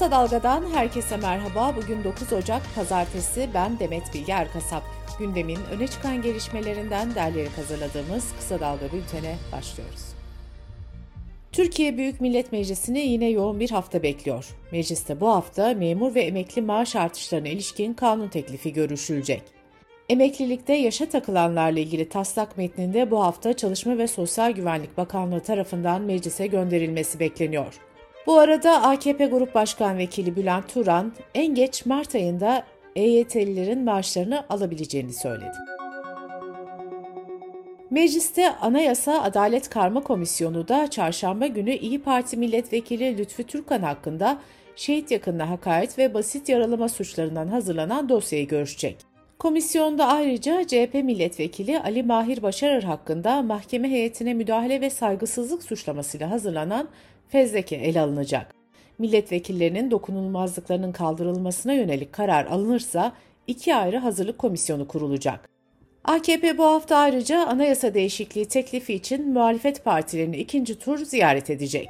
Kısa Dalga'dan herkese merhaba. Bugün 9 Ocak Pazartesi. Ben Demet Bilge Erkasap. Gündemin öne çıkan gelişmelerinden derleyerek hazırladığımız Kısa Dalga bültene başlıyoruz. Türkiye Büyük Millet Meclisi'ni yine yoğun bir hafta bekliyor. Mecliste bu hafta memur ve emekli maaş artışlarına ilişkin kanun teklifi görüşülecek. Emeklilikte yaşa takılanlarla ilgili taslak metninde bu hafta Çalışma ve Sosyal Güvenlik Bakanlığı tarafından meclise gönderilmesi bekleniyor. Bu arada AKP Grup Başkan Vekili Bülent Turan en geç Mart ayında EYT'lilerin maaşlarını alabileceğini söyledi. Mecliste Anayasa Adalet Karma Komisyonu da çarşamba günü İyi Parti Milletvekili Lütfü Türkan hakkında şehit yakınına hakaret ve basit yaralama suçlarından hazırlanan dosyayı görüşecek. Komisyonda ayrıca CHP milletvekili Ali Mahir Başarır hakkında mahkeme heyetine müdahale ve saygısızlık suçlamasıyla hazırlanan fezleke ele alınacak. Milletvekillerinin dokunulmazlıklarının kaldırılmasına yönelik karar alınırsa iki ayrı hazırlık komisyonu kurulacak. AKP bu hafta ayrıca anayasa değişikliği teklifi için muhalefet partilerini ikinci tur ziyaret edecek.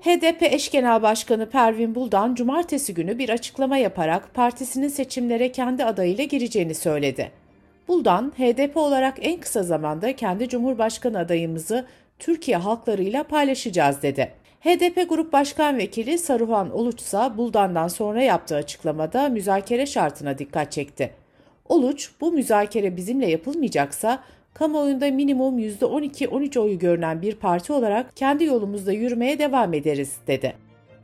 HDP eş genel başkanı Pervin Buldan cumartesi günü bir açıklama yaparak partisinin seçimlere kendi adayıyla gireceğini söyledi. Buldan, HDP olarak en kısa zamanda kendi cumhurbaşkanı adayımızı Türkiye halklarıyla paylaşacağız dedi. HDP Grup Başkan Vekili Saruhan Oluç ise Buldan'dan sonra yaptığı açıklamada müzakere şartına dikkat çekti. Oluç, bu müzakere bizimle yapılmayacaksa kamuoyunda minimum %12-13 oyu görünen bir parti olarak kendi yolumuzda yürümeye devam ederiz, dedi.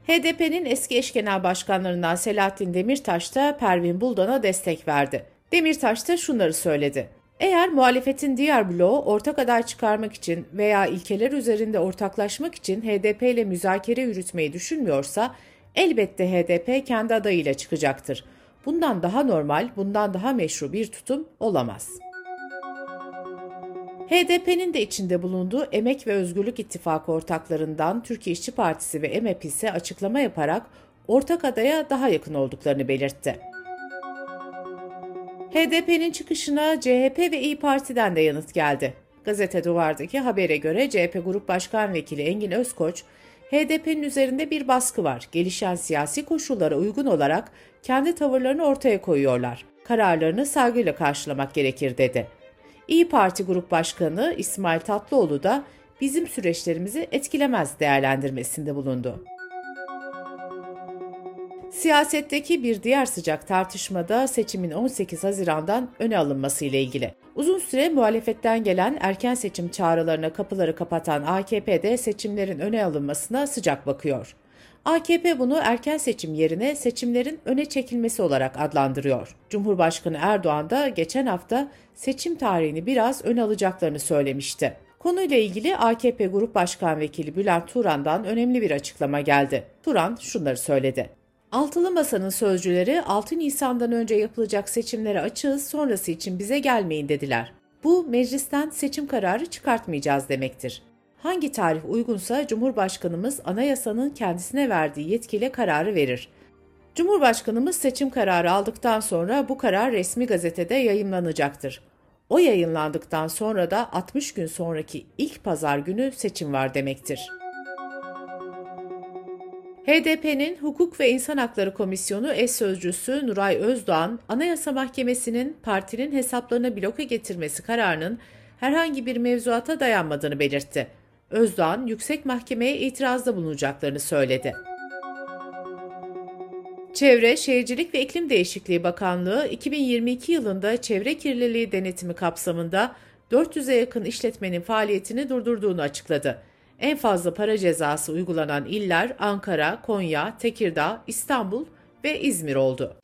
HDP'nin eski eş genel başkanlarından Selahattin Demirtaş da Pervin Buldan'a destek verdi. Demirtaş da şunları söyledi. Eğer muhalefetin diğer bloğu ortak aday çıkarmak için veya ilkeler üzerinde ortaklaşmak için HDP ile müzakere yürütmeyi düşünmüyorsa elbette HDP kendi adayıyla çıkacaktır. Bundan daha normal, bundan daha meşru bir tutum olamaz. HDP'nin de içinde bulunduğu Emek ve Özgürlük İttifakı ortaklarından Türkiye İşçi Partisi ve EMEP ise açıklama yaparak ortak adaya daha yakın olduklarını belirtti. HDP'nin çıkışına CHP ve İyi Parti'den de yanıt geldi. Gazete Duvar'daki habere göre CHP Grup Başkan Vekili Engin Özkoç, HDP'nin üzerinde bir baskı var. Gelişen siyasi koşullara uygun olarak kendi tavırlarını ortaya koyuyorlar. Kararlarını saygıyla karşılamak gerekir dedi. İyi Parti Grup Başkanı İsmail Tatlıoğlu da bizim süreçlerimizi etkilemez değerlendirmesinde bulundu. Siyasetteki bir diğer sıcak tartışmada seçimin 18 Haziran'dan öne alınması ile ilgili. Uzun süre muhalefetten gelen erken seçim çağrılarına kapıları kapatan AKP seçimlerin öne alınmasına sıcak bakıyor. AKP bunu erken seçim yerine seçimlerin öne çekilmesi olarak adlandırıyor. Cumhurbaşkanı Erdoğan da geçen hafta seçim tarihini biraz öne alacaklarını söylemişti. Konuyla ilgili AKP Grup Başkan Vekili Bülent Turan'dan önemli bir açıklama geldi. Turan şunları söyledi. Altılı Masa'nın sözcüleri 6 Nisan'dan önce yapılacak seçimlere açığız sonrası için bize gelmeyin dediler. Bu meclisten seçim kararı çıkartmayacağız demektir. Hangi tarih uygunsa Cumhurbaşkanımız anayasanın kendisine verdiği yetkiyle kararı verir. Cumhurbaşkanımız seçim kararı aldıktan sonra bu karar resmi gazetede yayımlanacaktır. O yayınlandıktan sonra da 60 gün sonraki ilk pazar günü seçim var demektir.'' HDP'nin Hukuk ve İnsan Hakları Komisyonu eş sözcüsü Nuray Özdoğan, Anayasa Mahkemesi'nin partinin hesaplarına bloke getirmesi kararının herhangi bir mevzuata dayanmadığını belirtti. Özdoğan, yüksek mahkemeye itirazda bulunacaklarını söyledi. Çevre, Şehircilik ve İklim Değişikliği Bakanlığı 2022 yılında çevre kirliliği denetimi kapsamında 400'e yakın işletmenin faaliyetini durdurduğunu açıkladı. En fazla para cezası uygulanan iller Ankara, Konya, Tekirdağ, İstanbul ve İzmir oldu.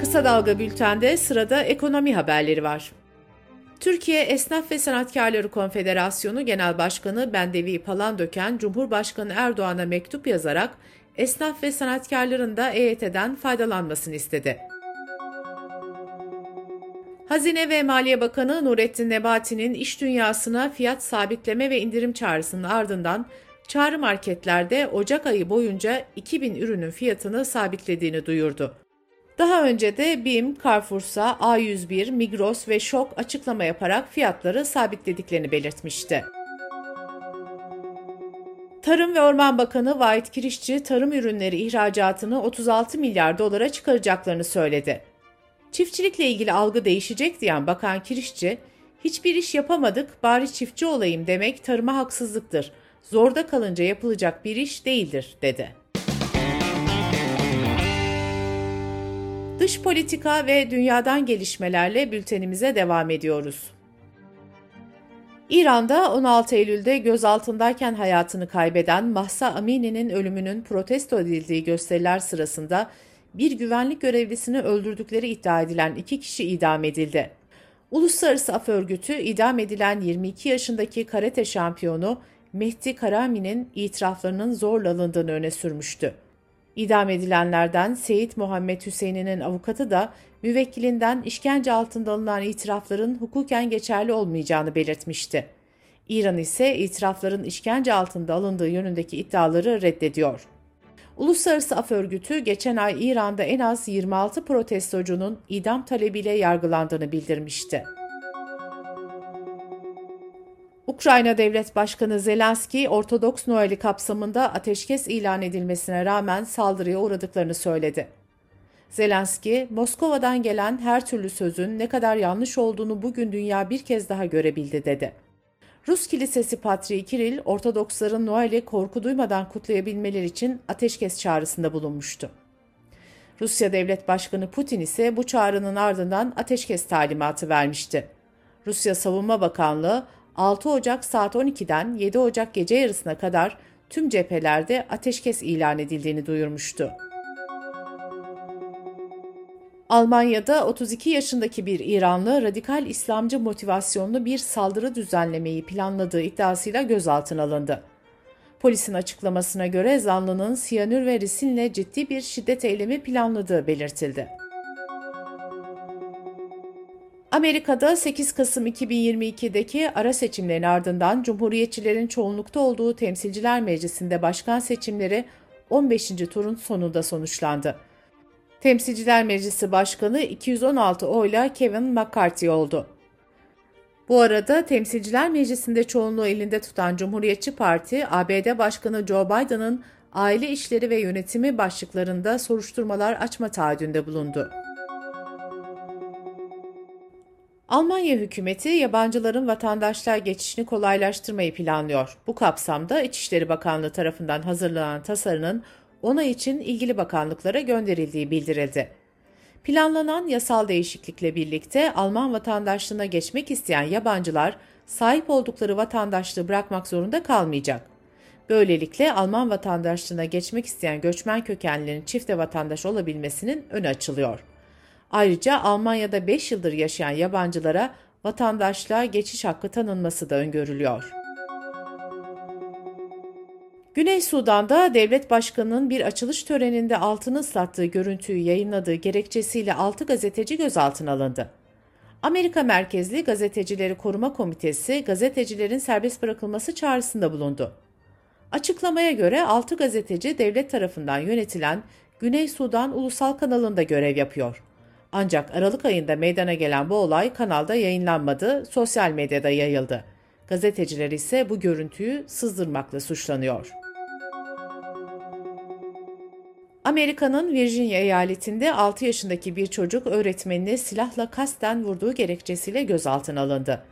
Kısa Dalga Bülten'de sırada ekonomi haberleri var. Türkiye Esnaf ve Sanatkarları Konfederasyonu Genel Başkanı Bendevi Palandöken, Cumhurbaşkanı Erdoğan'a mektup yazarak esnaf ve sanatkarların da EYT'den faydalanmasını istedi. Hazine ve Maliye Bakanı Nurettin Nebati'nin iş dünyasına fiyat sabitleme ve indirim çağrısının ardından çağrı marketlerde Ocak ayı boyunca 2000 ürünün fiyatını sabitlediğini duyurdu. Daha önce de BİM, Carrefour'sa A101, Migros ve Şok açıklama yaparak fiyatları sabitlediklerini belirtmişti. Tarım ve Orman Bakanı Vahit Kirişçi, tarım ürünleri ihracatını 36 milyar dolara çıkaracaklarını söyledi. Çiftçilikle ilgili algı değişecek diyen Bakan Kirişçi, hiçbir iş yapamadık bari çiftçi olayım demek tarıma haksızlıktır. Zorda kalınca yapılacak bir iş değildir, dedi. Dış politika ve dünyadan gelişmelerle bültenimize devam ediyoruz. İran'da 16 Eylül'de gözaltındayken hayatını kaybeden Mahsa Amini'nin ölümünün protesto edildiği gösteriler sırasında bir güvenlik görevlisini öldürdükleri iddia edilen iki kişi idam edildi. Uluslararası Af Örgütü idam edilen 22 yaşındaki karate şampiyonu Mehdi Karami'nin itiraflarının zorla alındığını öne sürmüştü. İdam edilenlerden Seyit Muhammed Hüseyin'in avukatı da müvekkilinden işkence altında alınan itirafların hukuken geçerli olmayacağını belirtmişti. İran ise itirafların işkence altında alındığı yönündeki iddiaları reddediyor. Uluslararası Af Örgütü geçen ay İran'da en az 26 protestocunun idam talebiyle yargılandığını bildirmişti. Ukrayna Devlet Başkanı Zelenski, Ortodoks Noel'i kapsamında ateşkes ilan edilmesine rağmen saldırıya uğradıklarını söyledi. Zelenski, Moskova'dan gelen her türlü sözün ne kadar yanlış olduğunu bugün dünya bir kez daha görebildi dedi. Rus Kilisesi Patriği Kiril, Ortodoksların Noel'i korku duymadan kutlayabilmeleri için ateşkes çağrısında bulunmuştu. Rusya Devlet Başkanı Putin ise bu çağrının ardından ateşkes talimatı vermişti. Rusya Savunma Bakanlığı 6 Ocak saat 12'den 7 Ocak gece yarısına kadar tüm cephelerde ateşkes ilan edildiğini duyurmuştu. Almanya'da 32 yaşındaki bir İranlı radikal İslamcı motivasyonlu bir saldırı düzenlemeyi planladığı iddiasıyla gözaltına alındı. Polisin açıklamasına göre zanlının siyanür ve risinle ciddi bir şiddet eylemi planladığı belirtildi. Amerika'da 8 Kasım 2022'deki ara seçimlerin ardından Cumhuriyetçilerin çoğunlukta olduğu Temsilciler Meclisi'nde başkan seçimleri 15. turun sonunda sonuçlandı. Temsilciler Meclisi Başkanı 216 oyla Kevin McCarthy oldu. Bu arada Temsilciler Meclisi'nde çoğunluğu elinde tutan Cumhuriyetçi Parti, ABD Başkanı Joe Biden'ın aile işleri ve yönetimi başlıklarında soruşturmalar açma taahhüdünde bulundu. Almanya hükümeti yabancıların vatandaşlığa geçişini kolaylaştırmayı planlıyor. Bu kapsamda İçişleri Bakanlığı tarafından hazırlanan tasarının onay için ilgili bakanlıklara gönderildiği bildirildi. Planlanan yasal değişiklikle birlikte Alman vatandaşlığına geçmek isteyen yabancılar sahip oldukları vatandaşlığı bırakmak zorunda kalmayacak. Böylelikle Alman vatandaşlığına geçmek isteyen göçmen kökenlilerin çifte vatandaş olabilmesinin önü açılıyor. Ayrıca Almanya'da 5 yıldır yaşayan yabancılara vatandaşlığa geçiş hakkı tanınması da öngörülüyor. Güney Sudan'da devlet başkanının bir açılış töreninde altını ıslattığı görüntüyü yayınladığı gerekçesiyle 6 gazeteci gözaltına alındı. Amerika merkezli Gazetecileri Koruma Komitesi gazetecilerin serbest bırakılması çağrısında bulundu. Açıklamaya göre 6 gazeteci devlet tarafından yönetilen Güney Sudan Ulusal kanalında görev yapıyor. Ancak Aralık ayında meydana gelen bu olay kanalda yayınlanmadı, sosyal medyada yayıldı. Gazeteciler ise bu görüntüyü sızdırmakla suçlanıyor. Amerika'nın Virginia eyaletinde 6 yaşındaki bir çocuk öğretmenini silahla kasten vurduğu gerekçesiyle gözaltına alındı.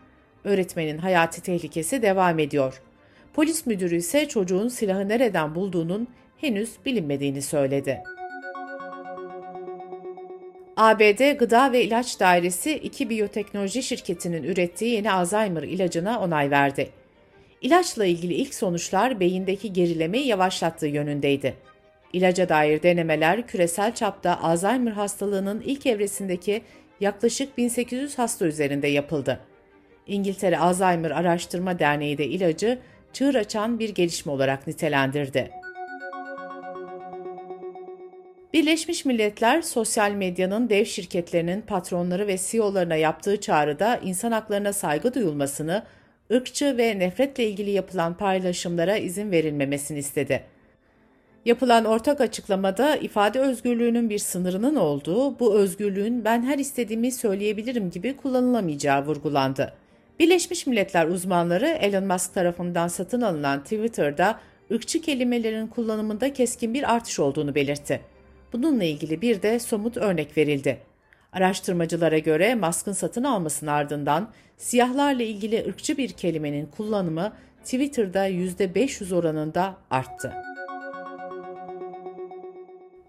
Öğretmenin hayati tehlikesi devam ediyor. Polis müdürü ise çocuğun silahı nereden bulduğunun henüz bilinmediğini söyledi. ABD Gıda ve İlaç Dairesi iki biyoteknoloji şirketinin ürettiği yeni Alzheimer ilacına onay verdi. İlaçla ilgili ilk sonuçlar beyindeki gerilemeyi yavaşlattığı yönündeydi. İlaca dair denemeler küresel çapta Alzheimer hastalığının ilk evresindeki yaklaşık 1800 hasta üzerinde yapıldı. İngiltere Alzheimer Araştırma Derneği de ilacı çığır açan bir gelişme olarak nitelendirdi. Birleşmiş Milletler, sosyal medyanın dev şirketlerinin patronları ve CEO'larına yaptığı çağrıda insan haklarına saygı duyulmasını, ırkçı ve nefretle ilgili yapılan paylaşımlara izin verilmemesini istedi. Yapılan ortak açıklamada ifade özgürlüğünün bir sınırının olduğu, bu özgürlüğün ben her istediğimi söyleyebilirim gibi kullanılamayacağı vurgulandı. Birleşmiş Milletler uzmanları Elon Musk tarafından satın alınan Twitter'da ırkçı kelimelerin kullanımında keskin bir artış olduğunu belirtti. Bununla ilgili bir de somut örnek verildi. Araştırmacılara göre Musk'ın satın almasının ardından siyahlarla ilgili ırkçı bir kelimenin kullanımı Twitter'da %500 oranında arttı.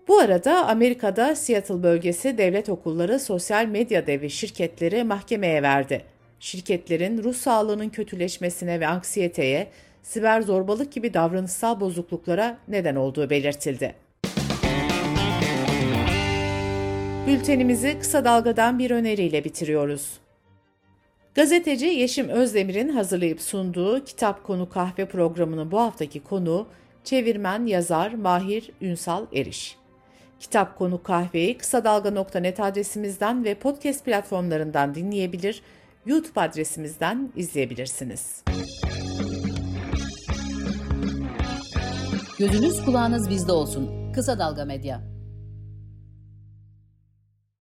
Bu arada Amerika'da Seattle bölgesi devlet okulları sosyal medya devi şirketleri mahkemeye verdi. Şirketlerin ruh sağlığının kötüleşmesine ve anksiyeteye, siber zorbalık gibi davranışsal bozukluklara neden olduğu belirtildi. Bültenimizi kısa dalgadan bir öneriyle bitiriyoruz. Gazeteci Yeşim Özdemir'in hazırlayıp sunduğu Kitap Konu Kahve programının bu haftaki konu çevirmen yazar Mahir Ünsal Eriş. Kitap Konu Kahveyi kısa dalga.net adresimizden ve podcast platformlarından dinleyebilir, YouTube adresimizden izleyebilirsiniz. Gözünüz kulağınız bizde olsun. Kısa Dalga Medya.